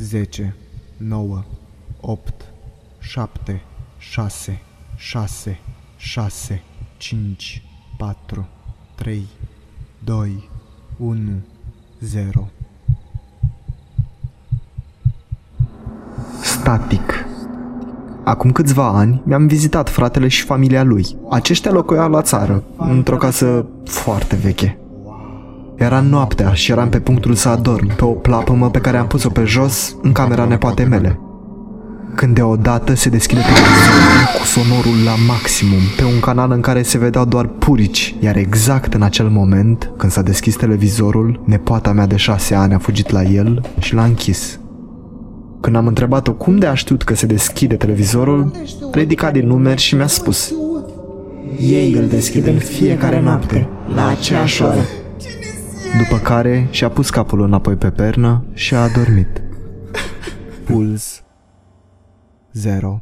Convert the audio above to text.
10, 9, 8, 7, 6, 6, 6, 5, 4, 3, 2, 1, 0. Static. Acum câțiva ani mi-am vizitat fratele și familia lui. Aceștia locuiau la țară, într-o casă foarte veche. Era noaptea și eram pe punctul să adorm pe o plapămă pe care am pus-o pe jos în camera nepoate mele. Când deodată se deschide televizorul cu sonorul la maximum, pe un canal în care se vedeau doar purici, iar exact în acel moment, când s-a deschis televizorul, nepoata mea de șase ani a fugit la el și l-a închis. Când am întrebat-o cum de a știut că se deschide televizorul, ridica din numeri și mi-a spus Ei îl deschid în fiecare noapte, la aceeași oră. După care și-a pus capul înapoi pe pernă și a adormit. Puls 0